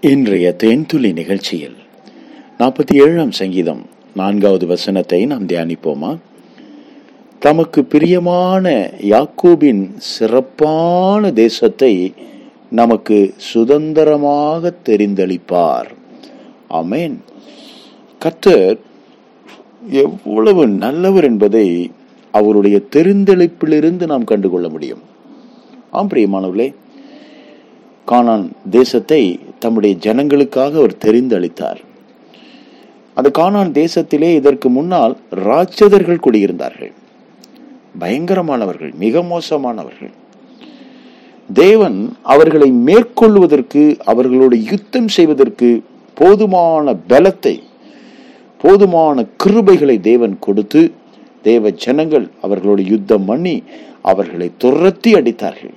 இன்றைய தேன்துளி நிகழ்ச்சியில் நாற்பத்தி ஏழாம் சங்கீதம் நான்காவது வசனத்தை நாம் தியானிப்போமா? தமக்கு பிரியமான யாக்கோபின் சிறப்பான தேசத்தை நமக்கு சுதந்திரமாக தெரிந்தளிப்பார். அமேன் கத்தர் எவ்வளவு நல்லவர் என்பதை அவருடைய தெரிந்தளிப்பிலிருந்து நாம் கண்டுகொள்ள முடியும். ஆம் பிரியமானவர்களே கானான் தேசத்தை தம்முடைய ஜனங்களுக்காக அவர் தெரிந்தளித்தார். அந்த கானான் தேசத்திலே இதற்கு முன்னால் ராட்சதர்கள் குடியிருந்தார்கள். பயங்கரமானவர்கள் மிக மோசமானவர்கள். தேவன் அவர்களை மேற்கொள்வதற்கு அவர்களோடு யுத்தம் செய்வதற்கு போதுமான பலத்தை போதுமான கிருபைகளை தேவன் கொடுத்து தேவ ஜனங்கள் அவர்களோடு யுத்தம் பண்ணி அவர்களை துரத்தி அடித்தார்கள்.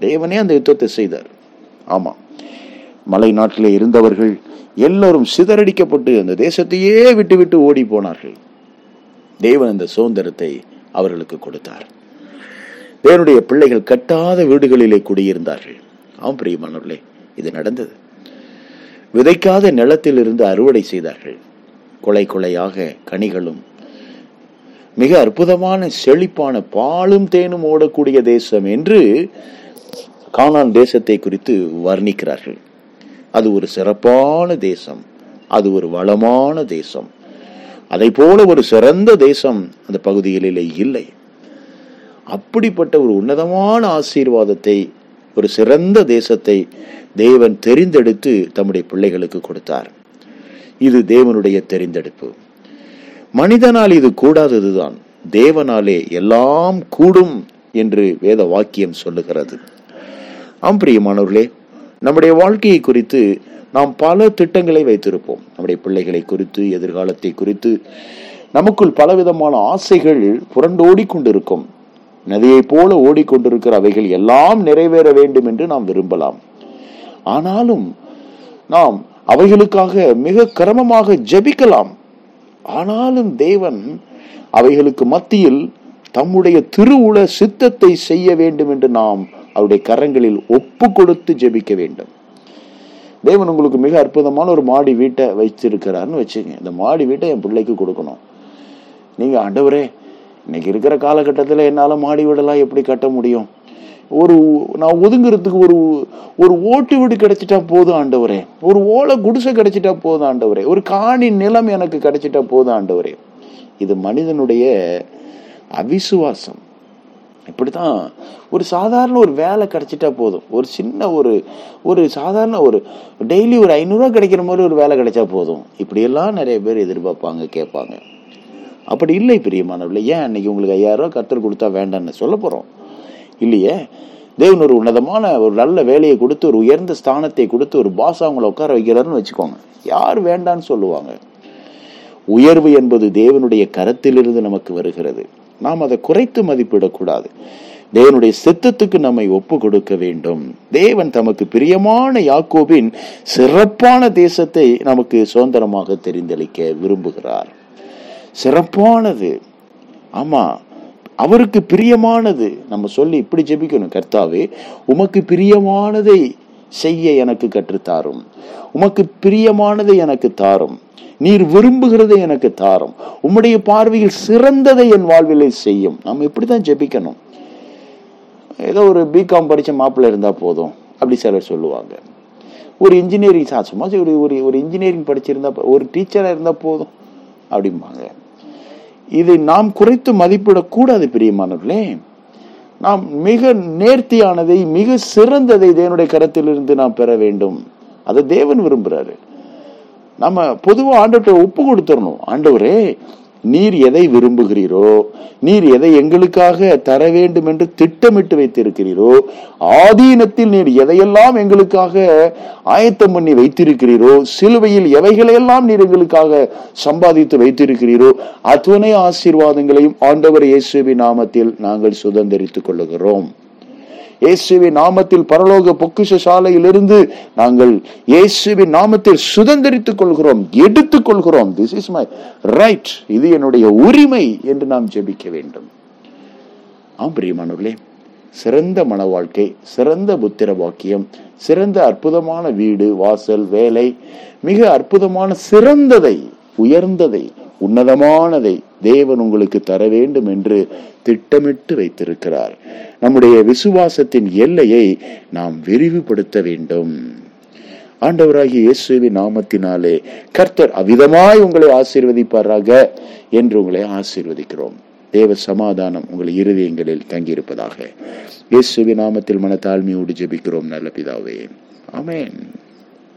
தேவனே அந்த யுத்தத்தை செய்தார். ஆமா. மலை நாட்டிலே இருந்தவர்கள் எல்லோரும் சிதறடிக்கப்பட்டு அந்த தேசத்தையே விட்டு விட்டு ஓடி போனார்கள். தேவன் அந்த சுதந்திரத்தை அவர்களுக்கு கொடுத்தார். தேவனுடைய பிள்ளைகள் கட்டாத வீடுகளிலே குடியிருந்தார்கள். ஆம் பிரியமானவர்களே இது நடந்தது. விதைக்காத நிலத்தில் இருந்து அறுவடை செய்தார்கள். கொலை கொலையாக கனிகளும் மிக அற்புதமான செழிப்பான பாலும் தேனும் ஓடக்கூடிய தேசம் என்று கானான் தேசத்தை குறித்து வர்ணிக்கிறார்கள். அது ஒரு சிறப்பான தேசம். அது ஒரு வளமான தேசம். அதை போல ஒரு சிறந்த தேசம் அந்த பகுதிகளிலே இல்லை. அப்படிப்பட்ட ஒரு உன்னதமான ஆசீர்வாதத்தை ஒரு சிறந்த தேசத்தை தேவன் தெரிந்தெடுத்து தம்முடைய பிள்ளைகளுக்கு கொடுத்தார். இது தேவனுடைய தெரிந்தெடுப்பு. மனிதனால் இது கூடாததுதான். தேவனாலே எல்லாம் கூடும் என்று வேத வாக்கியம் சொல்லுகிறது. ஆம் பிரியமானவர்களே நம்முடைய வாழ்க்கையை குறித்து நாம் பல திட்டங்களை வைத்திருப்போம். நம்முடைய பிள்ளைகளை குறித்து எதிர்காலத்தை குறித்து நமக்குள் பலவிதமான ஆசைகள் புரண்டோடி கொண்டிருக்கும். நதியைப் போல ஓடிக்கொண்டிருக்கிற அவைகள் எல்லாம் நிறைவேற வேண்டும் என்று நாம் விரும்பலாம். ஆனாலும் நாம் அவைகளுக்காக மிக கிரமமாக ஜெபிக்கலாம். ஆனாலும் தேவன் அவைகளுக்கு மத்தியில் தம்முடைய திருவுள சித்தத்தை செய்ய வேண்டும் என்று நாம் அவருடைய கரங்களில் ஒப்பு கொடுத்து ஜெபிக்க வேண்டும். தேவன் உங்களுக்கு மிக அற்புதமான ஒரு மாடி வீட்டை வைத்திருக்கிறாருன்னு வச்சுங்க. இந்த மாடி வீட்டை என் பிள்ளைக்கு கொடுக்கணும். நீங்க ஆண்டவரே இன்னைக்கு இருக்கிற காலகட்டத்தில் என்னால் மாடி வீடெல்லாம் எப்படி கட்ட முடியும்? ஒரு நான் ஒதுங்குறதுக்கு ஒரு ஒரு ஓட்டு வீடு கிடைச்சிட்டா போதும் ஆண்டவரே. ஒரு ஓலை குடிசை கிடைச்சிட்டா போதும் ஆண்டவரே. ஒரு காணி நிலம் எனக்கு கிடைச்சிட்டா போதும் ஆண்டவரே. இது மனிதனுடைய அவிசுவாசம். இப்படித்தான். ஒரு சாதாரண ஒரு வேலை கிடைச்சிட்டா போதும். ஒரு சின்ன ஒரு ஒரு சாதாரண ஒரு டெய்லி ஒரு ஐநூறுரூவா கிடைக்கிற மாதிரி ஒரு வேலை கிடைச்சா போதும். இப்படியெல்லாம் நிறைய பேர் எதிர்பார்ப்பாங்க கேட்பாங்க. அப்படி இல்லை பிரியமானவர்களே ஏன் அன்னைக்கு உங்களுக்கு ஐயாயிரம் கத்தர் கொடுத்தா வேண்டாம்னு சொல்ல போறோம்? இல்லையே. தேவன் ஒரு உன்னதமான ஒரு நல்ல வேலையை கொடுத்து ஒரு உயர்ந்த ஸ்தானத்தை கொடுத்து ஒரு பாஸ் அவங்கள உட்கார வைக்கிறாருன்னு வச்சுக்கோங்க. யார் வேண்டான்னு சொல்லுவாங்க? உயர்வு என்பது தேவனுடைய கரத்திலிருந்து நமக்கு வருகிறது. நாம் அதை குறைத்து மதிப்பிடக்கூடாது. தேவனுடைய சித்தத்துக்கு நம்மை ஒப்பு கொடுக்க வேண்டும். தேவன் தமக்கு பிரியமான யாக்கோபின் சிறப்பான தேசத்தை நமக்கு சுதந்திரமாக தெரிந்தளிக்க விரும்புகிறார். சிறப்பானது. ஆமா அவருக்கு பிரியமானது. நம்ம சொல்லி இப்படி ஜெபிக்கணும் கர்த்தாவே உமக்கு பிரியமானதை செய்ய எனக்கு கற்றுத்தாரும். உமக்கு பிரியமானதை எனக்கு தாரும். நீர் விரும்புகிறதை எனக்கு தாரும். உம்முடைய பார்வையில் சிறந்ததை என் வாழ்விலை செய்யும். நம்ம இப்படிதான் ஜெபிக்கணும். ஏதோ ஒரு பிகாம் படிச்ச மாப்பிள்ளை இருந்தா போதும். அப்படி சிலர் சொல்லுவாங்க. ஒரு இன்ஜினியரிங் சும்மா ஒரு ஒரு ஒரு இன்ஜினியரிங் படிச்சிருந்தா ஒரு டீச்சரா இருந்தா போதும். அப்படிம்பாங்க. இதை நாம் குறைத்து மதிப்பிடக்கூடாது பிரியமானவர்களே. நாம் மிக நேர்த்தியானதை மிக சிறந்ததை தேவனுடைய கரத்திலிருந்து நாம் பெற வேண்டும். அதை தேவன் விரும்புறாரு. நம்ம பொதுவா ஆண்டவர்கிட்ட ஒப்பு கொடுத்துடணும் ஆண்டவரே நீர் எதை விரும்புகிறீரோ நீர் எதை எங்களுக்காக தர வேண்டும் என்று திட்டமிட்டு வைத்திருக்கிறீரோ ஆதீனத்தில் நீர் எதையெல்லாம் எங்களுக்காக ஆயத்தம் பண்ணி வைத்திருக்கிறீரோ சிலுவையில் எவைகளையெல்லாம் நீர் எங்களுக்காக சம்பாதித்து வைத்திருக்கிறீரோ அத்துணை ஆசீர்வாதங்களையும் ஆண்டவர் இயேசுவின் நாமத்தில் நாங்கள் சுதந்திரித்துக் கொள்ளுகிறோம். இயேசுவின் நாமத்தில் பரலோக பொக்கிஷ சாலையிலிருந்து நாங்கள் இயேசுவின் நாமத்தில் சுதந்திரித்துக் கொள்கிறோம் எடுத்துக் கொள்கிறோம். திஸ் இஸ் மை ரைட் இது என்னுடைய உரிமை என்று நாம் ஜெபிக்க வேண்டும். ஆம் பிரியமானவர்களே சிறந்த மன வாழ்க்கை சிறந்த புத்திர வாக்கியம் சிறந்த அற்புதமான வீடு வாசல் வேலை மிக அற்புதமான சிறந்ததை உயர்ந்ததை உன்னதமானதை தேவன் உங்களுக்கு தர வேண்டும் என்று திட்டமிட்டு வைத்திருக்கிறார். நம்முடைய விசுவாசத்தின் எல்லையை நாம் விரிவுபடுத்த வேண்டும். ஆண்டவராகிய இயேசுவின் நாமத்தினாலே கர்த்தர் அவ்விதமாய் உங்களை ஆசீர்வதிப்பாராக என்று உங்களை ஆசீர்வதிக்கிறோம். தேவ சமாதானம் உங்கள் இருதயங்களில் தங்கியிருப்பதாக. இயேசுவின் நாமத்தில் மன தாழ்மையோடு ஜெபிக்கிறோம் நல்ல பிதாவே. ஆமென்.